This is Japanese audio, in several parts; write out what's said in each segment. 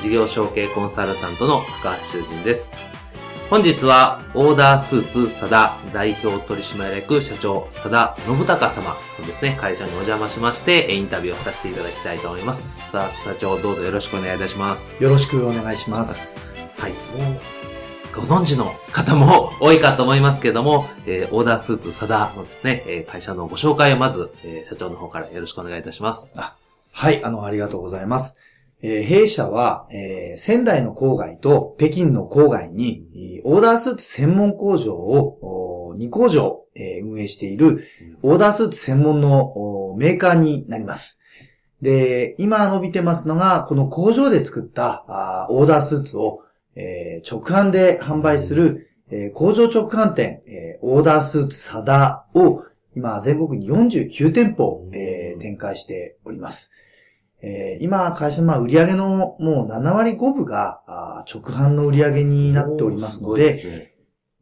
事業承継コンサルタントの高橋修人です。本日は、オーダースーツ佐田代表取締役社長佐田信孝様のですね、会社にお邪魔しまして、インタビューをさせていただきたいと思います。さあ、社長どうぞよろしくお願いいたします。よろしくお願いします。はい。ご存知の方も多いかと思いますけれども、えー、オーダースーツ佐田のですね、えー、会社のご紹介をまず、えー、社長の方からよろしくお願いいたします。あはい、あの、ありがとうございます。えー、弊社は、えー、仙台の郊外と北京の郊外に、オーダースーツ専門工場を2工場、えー、運営している、オーダースーツ専門のメーカーになります。で、今伸びてますのが、この工場で作ったあオーダースーツを、えー、直販で販売する、えー、工場直販店、えー、オーダースーツサダを今全国に49店舗、えー、展開しております。えー、今、会社の売上のもう7割5分が直販の売上になっておりますので、ね、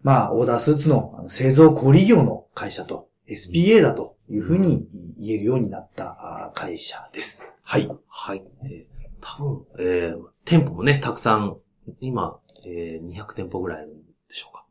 まあ、オーダースーツの製造小売業の会社と SPA だというふうに言えるようになった会社です。はい。はい。えー、多分、えー、店舗もね、たくさん、今、えー、200店舗ぐらいあるんでしょうか。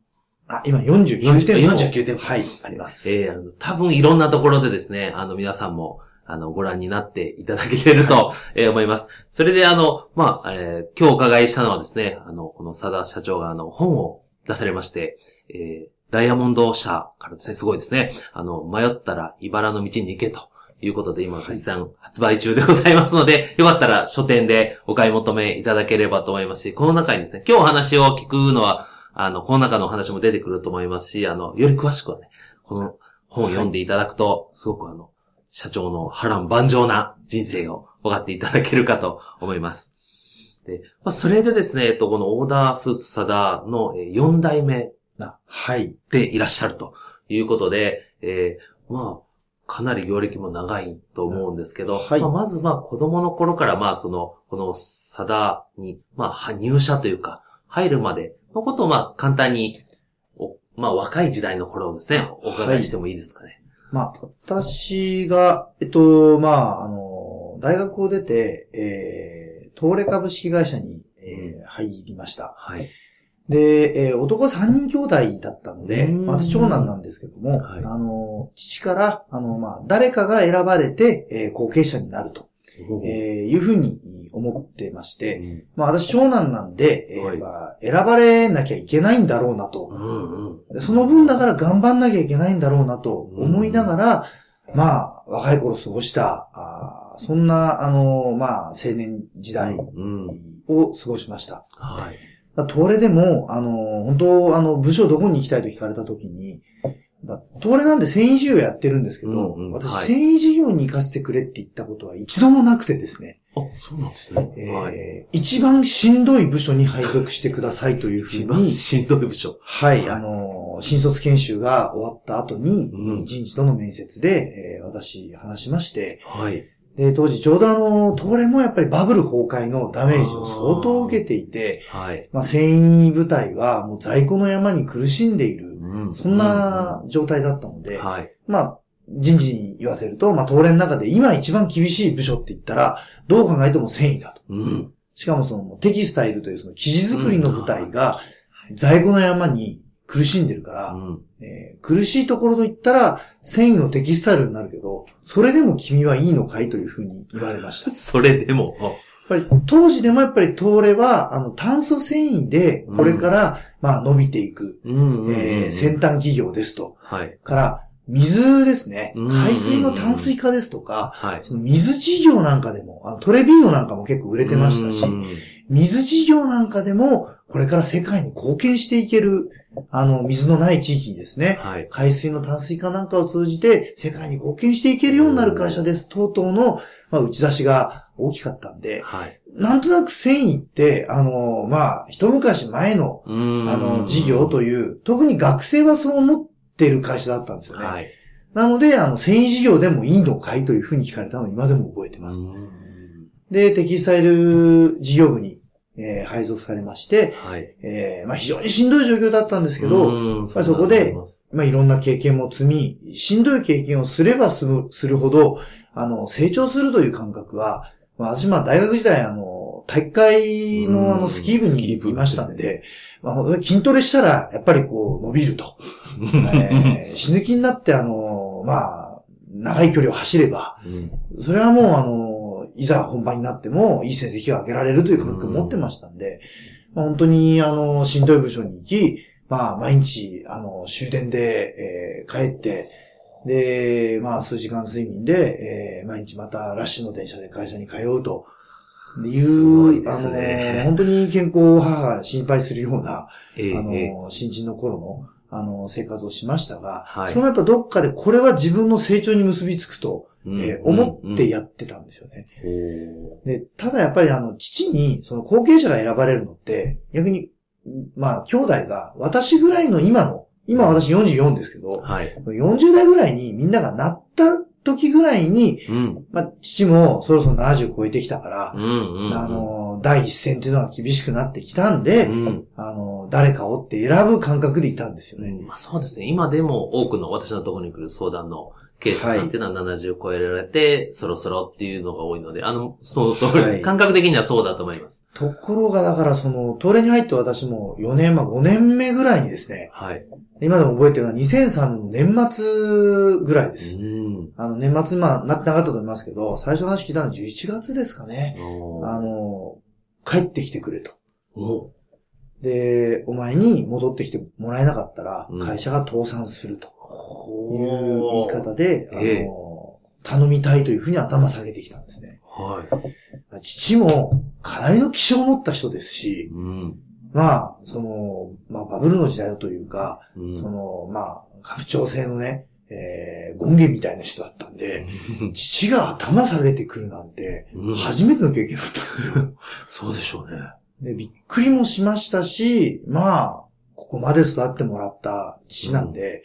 あ、今49店舗。49店舗。はい、あります。えー、多分いろんなところでですね、あの皆さんも、あの、ご覧になっていただけてると、え思います。それで、あの、まあ、えー、今日お伺いしたのはですね、あの、この佐田社長が、あの、本を出されまして、えー、ダイヤモンド社からですね、すごいですね。あの、迷ったら茨の道に行けということで、今、絶賛発売中でございますので、よかったら書店でお買い求めいただければと思いますし、この中にですね、今日お話を聞くのは、あの、この中のお話も出てくると思いますし、あの、より詳しくはね、この本を読んでいただくと、すごくあの、社長の波乱万丈な人生を分かっていただけるかと思います。で、まあ、それでですね、えっと、このオーダースーツサダの4代目。でいらっしゃるということで、えー、まあ、かなり業歴も長いと思うんですけど、はい、まあ、まずまあ子供の頃からまあその、このサダに、まあ入社というか、入るまでのことをまあ簡単に、まあ若い時代の頃をですね、お伺いしてもいいですかね。まあ、私が、えっと、まあ、あの、大学を出て、えー、東レ株式会社に、えー、入りました。はい。で、えー、男3人兄弟だったので、私長男なんですけども、はい、あの、父から、あの、まあ、誰かが選ばれて、えー、後継者になると。えー、いうふうに思ってまして、うん、まあ私長男なんで、えー、はい、選ばれなきゃいけないんだろうなと、うんうん、その分だから頑張んなきゃいけないんだろうなと思いながら、うん、まあ若い頃過ごした、あそんな、あの、まあ青年時代を過ごしました。はい。東レでも、あの、本当、あの、部署どこに行きたいと聞かれたときに、東レなんで繊維事業やってるんですけど、うんうん、私、はい、繊維事業に行かせてくれって言ったことは一度もなくてですね。あ、そうなんですね。えーはい、一番しんどい部署に配属してくださいというふうに。一番しんどい部署。はい、あの、新卒研修が終わった後に、うん、人事との面接で、えー、私話しまして、はい。で、当時ちょうどあの、東レもやっぱりバブル崩壊のダメージを相当受けていて、はい。まあ、繊維部隊はもう在庫の山に苦しんでいるそんな状態だったので、はい、まあ、人事に言わせると、まあ、東連の中で今一番厳しい部署って言ったら、どう考えても繊維だと。うん、しかもそのテキスタイルというその生地作りの部隊が在庫の山に苦しんでるから、うん。えー、苦しいところと言ったら繊維のテキスタイルになるけど、それでも君はいいのかいというふうに言われました。それでもぱり当時でもやっぱり東レは、あの、炭素繊維で、これから、まあ伸びていく、えー先端企業ですと。はい。から、水ですねうん。海水の淡水化ですとか、はい。その水事業なんかでも、あのトレビーノなんかも結構売れてましたしう、ん水事業なんかでも、これから世界に貢献していける、あの、水のない地域にですね、はい。海水の淡水化なんかを通じて、世界に貢献していけるようになる会社です、等々の、まあ、打ち出しが大きかったんで、はい。なんとなく繊維って、あの、まあ、一昔前の、ああの、事業という、特に学生はそう思ってる会社だったんですよね。はい。なので、あの、繊維事業でもいいのかいというふうに聞かれたのを今でも覚えてます。うんで、テキスタイル事業部に、えー配属されまして、はい。えーまあ非常にしんどい状況だったんですけど、うんやっぱりそこで、まあいろんな経験も積み、しんどい経験をすればするするほど、あの、成長するという感覚は、まあ私まあ大学時代あの、体育会のあうんのスキー部にいましたんで、まあ本当に筋トレしたらやっぱりこう伸びると。えー死ぬ気になってあの、まあ、長い距離を走れば、うんそれはもうあの、いざ本番になってもいい成績が上げられるという感覚を持ってましたんで、まあ、本当にあの、しんどい部署に行き、まあ毎日あの、終電で、えー帰って、で、まあ数時間睡眠で、えー毎日またラッシュの電車で会社に通うと。いうであの、本当に健康を母が心配するような、ええあええ。の、新人の頃の、あの、生活をしましたが、はい。そのやっぱどっかでこれは自分の成長に結びつくと、うんえー思ってやってたんですよね。おーで、ただやっぱりあの、父に、その後継者が選ばれるのって、逆に、まあ、兄弟が、私ぐらいの今の、今私44ですけど、はい。40代ぐらいにみんながなった時ぐらいに、うん。まあ、父もそろそろ70超えてきたからう、んうんうん。あの、第一線っていうのは厳しくなってきたんで、うん、あの、誰かをって選ぶ感覚でいたんですよね。うんまあそうですね。今でも多くの私のところに来る相談の経営者さんっていうのは70超えられて、そろそろっていうのが多いので、あの、その通り、はい感覚的にはそうだと思います。ところが、だからその、東レに入って私も4年、まあ5年目ぐらいにですね、はい。今でも覚えてるのは2003年の年末ぐらいです。うん。あの、年末、まあ、なってなかったと思いますけど、最初の話聞いたのは11月ですかね。あの、帰ってきてくれと。おで、お前に戻ってきてもらえなかったらうん、会社が倒産するとおいう言い方で、あええの、頼みたいというふうに頭下げてきたんですね。はい。父もかなりの気性を持った人ですし、うん。まあ、その、まあ、バブルの時代だというか、うんその、まあ、家父長制のね、えー、権限みたいな人だったんで、父が頭下げてくるなんて、うん初めての経験だったんですよ。そうでしょうね。で、びっくりもしましたし、まあ、ここまで育ってもらった父なんで、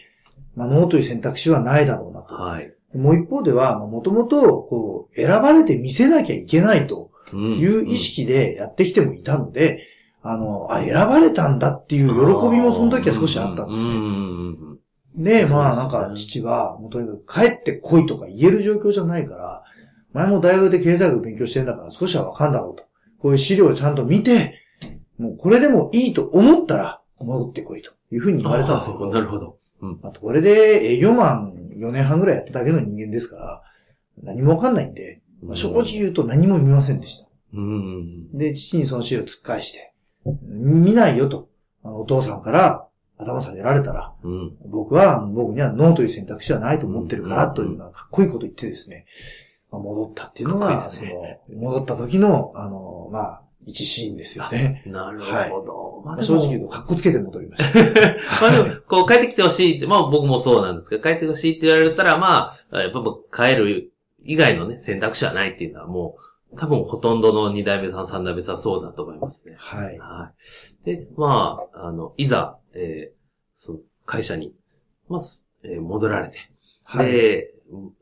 まあ、ノーという選択肢はないだろうなと。はい。もう一方では、もともと、こう、選ばれて見せなきゃいけないとうんいう意識でやってきてもいたので、あの、あ、選ばれたんだっていう喜びもその時は少しあったんですね。うんうんうんで、まあそなうんか父は、もうとにかく帰ってこいとか言える状況じゃないから、前も大学で経済学勉強してんだから少しはわかんだろうと。こういう資料をちゃんと見て、もうこれでもいいと思ったら戻ってこいというふうに言われたんですよ。なるほど。うん。まあ、これで営業マン4年半ぐらいやっただけの人間ですから、何もわかんないんで、まあ正直言うと何も見ませんでした。うん。で、父にその資料を突っ返して、見ないよと。あのお父さんから頭下げられたら、うん。僕は、僕にはノーという選択肢はないと思ってるから、というのはかっこいいこと言ってですね、まあ戻ったっていうのが、いいですそねの、戻った時の、あの、まあ、一シーンですよね。なるほど。ままあ正直言うと、かっこつけて戻りました。まあでも、こう帰ってきてほしいって、まあ僕もそうなんですけど、帰ってほしいって言われたら、まあ、やっぱ僕帰る以外のね、選択肢はないっていうのはもう、多分ほとんどの二代目さん、三代目さんそうだと思いますね。はい。はい。で、まあ、あの、いざ、えーその会社に、まあ、すえー戻られて、はい。で、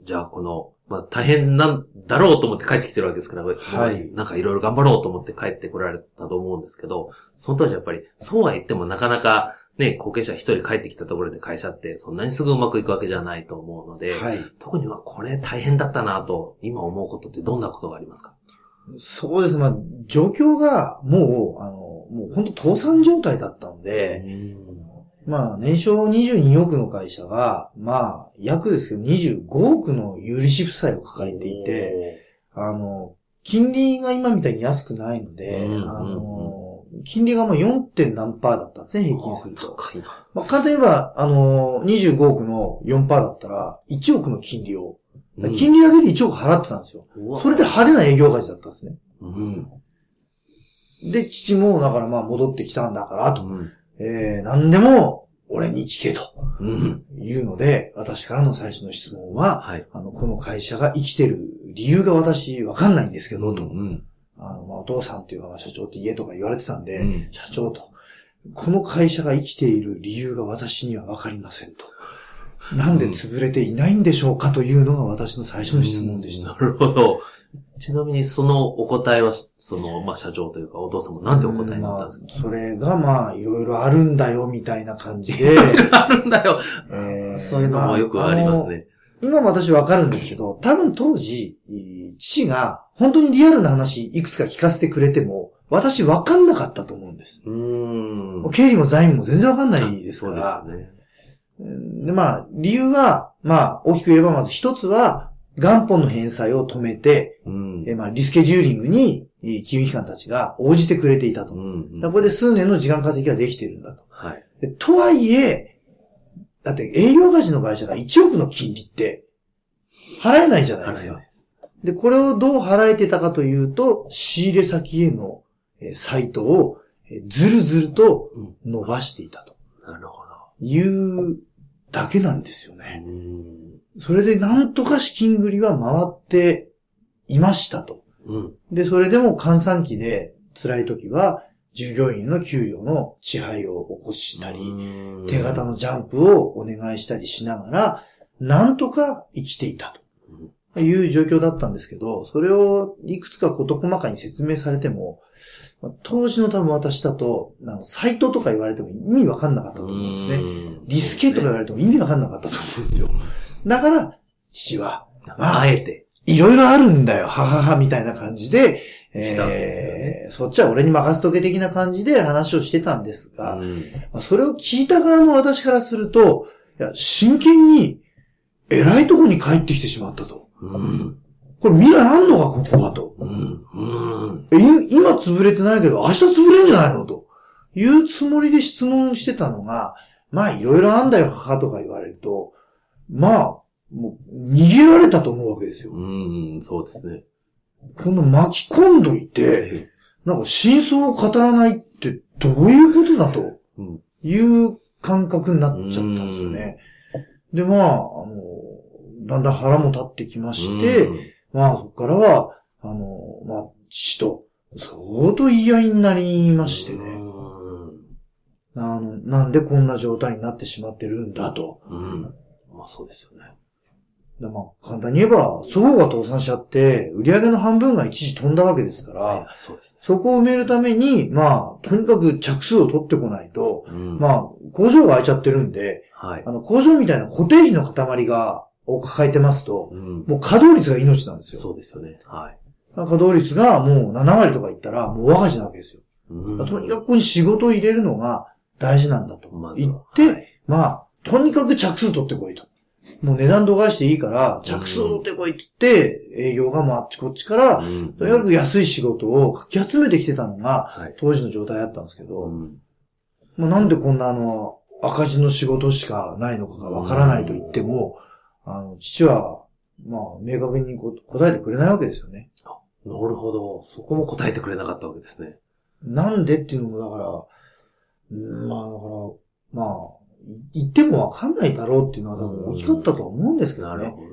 じゃあこの、まあ大変なんだろうと思って帰ってきてるわけですから、はいなんかいろいろ頑張ろうと思って帰ってこられたと思うんですけど、その当時やっぱり、そうは言ってもなかなか、ね、後継者一人帰ってきたところで会社ってそんなにすぐうまくいくわけじゃないと思うので、はい。特にはこれ大変だったなと、今思うことってどんなことがありますか？そうです。まあ、状況がもう、あの、もう本当倒産状態だったので、まあ、年商22億の会社が、まあ、約ですけど25億の有利子負債を抱えていて、、あの、金利が今みたいに安くないので、うんうんうんあの、金利がまあ 4. 点何パーだったんですね、平均すると。高いな。まあ、簡単に言えば、あの、25億の4%だったら、1億の金利を、うん金利だけで1億払ってたんですよ。それで派手な営業価値だったんですね。うん。で、父も、だからまあ戻ってきたんだから、と。うん。えー、何でも、俺に聞けと。うん。いうので、私からの最初の質問は、はい。あの、この会社が生きてる理由が私わかんないんですけど、と。うん。あの、まあ、お父さんっていうか、まあ社長って家とか言われてたんで、うん社長と。この会社が生きている理由が私にはわかりませんと。なんで潰れていないんでしょうかというのが私の最初の質問でした。なるほど。ちなみにそのお答えは、その、まあ、社長というかお父さんもなんてお答えになったんですか、まあ、それがまあ、いろいろあるんだよ、みたいな感じで、あるんだよ。えーそういうのもよくありますね。今も私わかるんですけど、多分当時、えー父が本当にリアルな話いくつか聞かせてくれても、私わかんなかったと思うんです。うーん。経理も財務も全然わかんないですそうから。ですね。で、まあ、理由は、まあ、大きく言えばまず一つは、元本の返済を止めて、うん。えまあ、リスケジューリングに、えー金融機関たちが応じてくれていたと。だかうん。らこれで数年の時間稼ぎができているんだと。はい。でとはいえ、だって営業赤字の会社が1億の金利って、払えないじゃないですか。でこれをどう払えてたかというと、仕入れ先への、えーサイトを、えーずるずると伸ばしていたとなるほいうだけなんですよど。ね。うん。それでなんとか資金繰りは回っていましたと。うん。で、それでも換算期で辛い時は、従業員の給与の支配を起こしたり、うん手形のジャンプをお願いしたりしながら、なんとか生きていたという状況だったんですけど、それをいくつか事細かに説明されても、当時の多分私だと、あのサイトとか言われても意味わかんなかったと思うんですね。ねリスケとか言われても意味わかんなかったと思うんですよ。だから、父は、まああえて。いろいろあるんだよ、ははは、みたいな感じで、えー、そっちは俺に任せとけ的な感じで話をしてたんですが、うんまあそれを聞いた側の私からすると、いや、真剣に、偉いとこに帰ってきてしまったと。うん。これ未来あんのか、ここはと。うん。今潰れてないけど、明日潰れんじゃないのと。いうつもりで質問してたのが、まあ、いろいろあんだよ、母とか言われると、まあ、もう、逃げられたと思うわけですよ。うん。そうですね。この巻き込んどいて、なんか真相を語らないってどういうことだとうん。いう感覚になっちゃったんですよね。で、まあ、あの、だんだん腹も立ってきまして、うんまあそこからは、あの、まあ、父と相当言い合いになりましてね。あの、なんでこんな状態になってしまってるんだと。うん。まあそうですよね。でまあ、簡単に言えば、そごうが倒産しちゃって、売上の半分が一時飛んだわけですから、はい、そうですね。そこを埋めるために、まあ、とにかく着数を取ってこないと、うん。まあ、工場が開いちゃってるんで、はいあ。の、工場みたいな固定費の塊が、を抱えてますと、うん。もう稼働率が命なんですよ。そうですよね。はい。稼働率がもう7割とかいったら、もう赤字なわけですよ。うんとにかくここに仕事を入れるのが大事なんだと言って、はいまあ、とにかく着数取ってこいと。もう値段度外していいから、着数を取ってこいって言って、営業がもうあっちこっちから、うんとにかく安い仕事をかき集めてきてたのが、はい。当時の状態だったんですけど、うんまあ、なんでこんなあの、赤字の仕事しかないのかがわからないと言っても、あの、父は、まあ、明確にこ答えてくれないわけですよね。なるほど。そこも答えてくれなかったわけですね。なんでっていうのも、だから、うんまあ、だから、まあ、い言ってもわかんないだろうっていうのは多分大きかったとは思うんですけどね。なるほ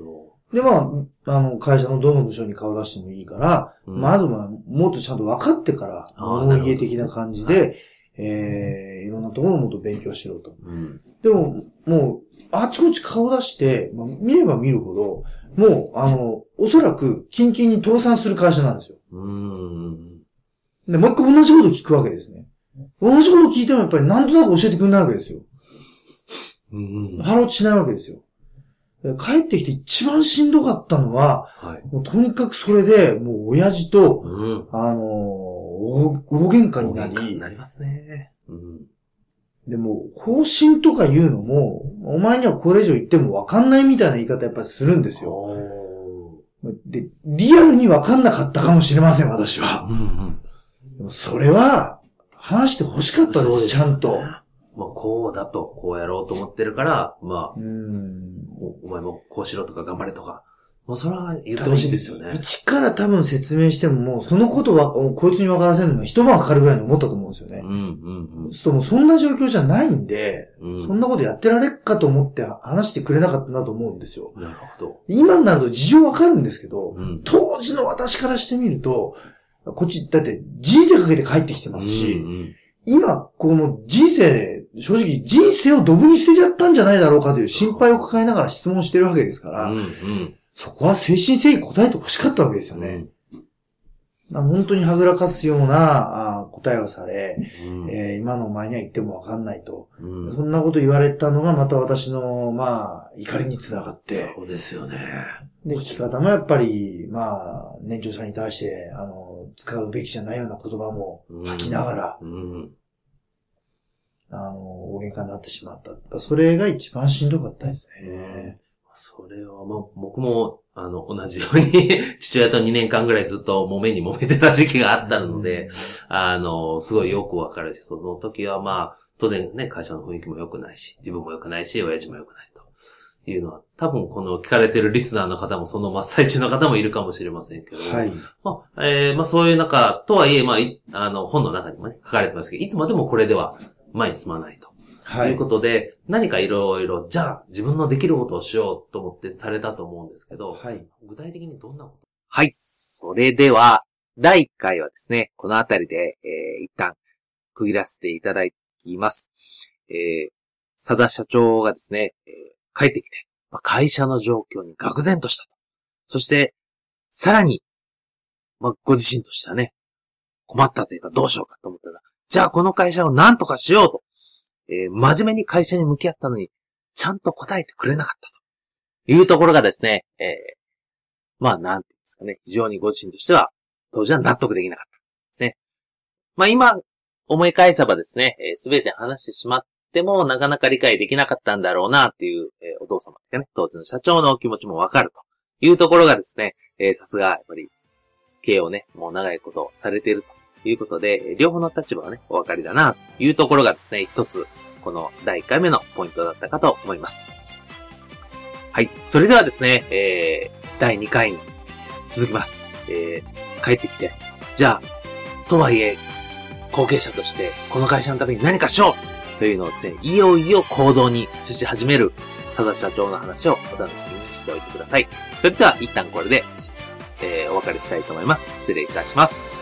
で、まあ、あの、会社のどの部署に顔出してもいいから、ど。まずはもっとちゃんと分かってから、物家的な感じで、えー、いろんなところをもっと勉強しろと。うん。でも、もう、あちこち顔出して、まあ、見れば見るほど、もう、あの、おそらく、キンキンに倒産する会社なんですよ。うん。で、もう一回同じこと聞くわけですね。同じこと聞いてもやっぱりなんとなく教えてくれないわけですよ。うん。腹落ちしないわけですよ。で帰ってきて一番しんどかったのは、はい。もうとにかくそれで、もう親父と、うん。あのー大、大喧嘩になり、なりますね。うん。でも、方針とか言うのも、お前にはこれ以上言っても分かんないみたいな言い方やっぱりするんですよ。おで、リアルに分かんなかったかもしれません、私は。うんうん。でもそれは、話して欲しかったです、ですちゃんと。まあ、こうだと、こうやろうと思ってるから、まあ、うん。おお前もこうしろとか頑張れとか、もうそれは言ってほしいですよね。一から多分説明してももう、そのことは、こいつに分からせるのが一晩かかるぐらいに思ったと思うんですよね。うんうんそうもうそんな状況じゃないんで、うん。そんなことやってられっかと思って話してくれなかったなと思うんですよ。なるほど。今になると事情わかるんですけど、うん。当時の私からしてみると、こっち、だって人生かけて帰ってきてますし、うんうん今、この人生、正直人生をドブに捨てちゃったんじゃないだろうかという心配を抱えながら質問してるわけですから、うんうん。そこは誠心誠意答えて欲しかったわけですよね。本当にはぐらかすようなあ答えをされ、うん。えー今のお前には言ってもわかんないと。うんそんなこと言われたのがまた私の、まあ、怒りにつながって、そうですよね。で、聞き方もやっぱり、まあ、年長さんに対して、あの、使うべきじゃないような言葉も吐きながら、うん。あの、大喧嘩になってしまった。それが一番しんどかったですね。それはもう、僕も、あの、同じように、父親と2年間ぐらいずっと揉めに揉めてた時期があったので、あの、すごいよくわかるし、その時はまあ、当然ね、会社の雰囲気も良くないし、自分も良くないし、親父も良くないというのは、多分この聞かれてるリスナーの方もその真っ最中の方もいるかもしれませんけど、はい。まあ、えーまあそういう中、とはいえ、まあ、いあの、本の中にもね、書かれてますけど、いつまでもこれでは前に進まないと。はいい。うことで、何かいろいろ、じゃあ自分のできることをしようと思ってされたと思うんですけど、はい。具体的にどんなこと？はい。それでは、第1回はですね、このあたりで、えー一旦区切らせていただきます。えー、佐田社長がですね、えー帰ってきて、まあ会社の状況に愕然としたと。そして、さらに、まあ、ご自身としてはね、困ったというかどうしようかと思ったら、じゃあこの会社を何とかしようと、えー真面目に会社に向き合ったのに、ちゃんと答えてくれなかったというところがですね、えーまあ、なんていうんですかね。非常にご自身としては、当時は納得できなかった。ですね。まあ、今、思い返せばですね、す、べ、て話してしまっても、なかなか理解できなかったんだろうな、っていう、えーお父様ですかね。当時の社長のお気持ちもわかるというところがですね、えさすが、やっぱり、経営をね、もう長いことされているということで、両方の立場がね、お分かりだな、というところがですね、一つ、この第1回目のポイントだったかと思います。はい。それではですね、えー、第2回に続きます。えー、帰ってきて、じゃあ、とはいえ、後継者として、この会社のために何かしようというのをですね、いよいよ行動に移し始める、佐田社長の話をお楽しみにしておいてください。それでは、一旦これで、えー、お別れしたいと思います。失礼いたします。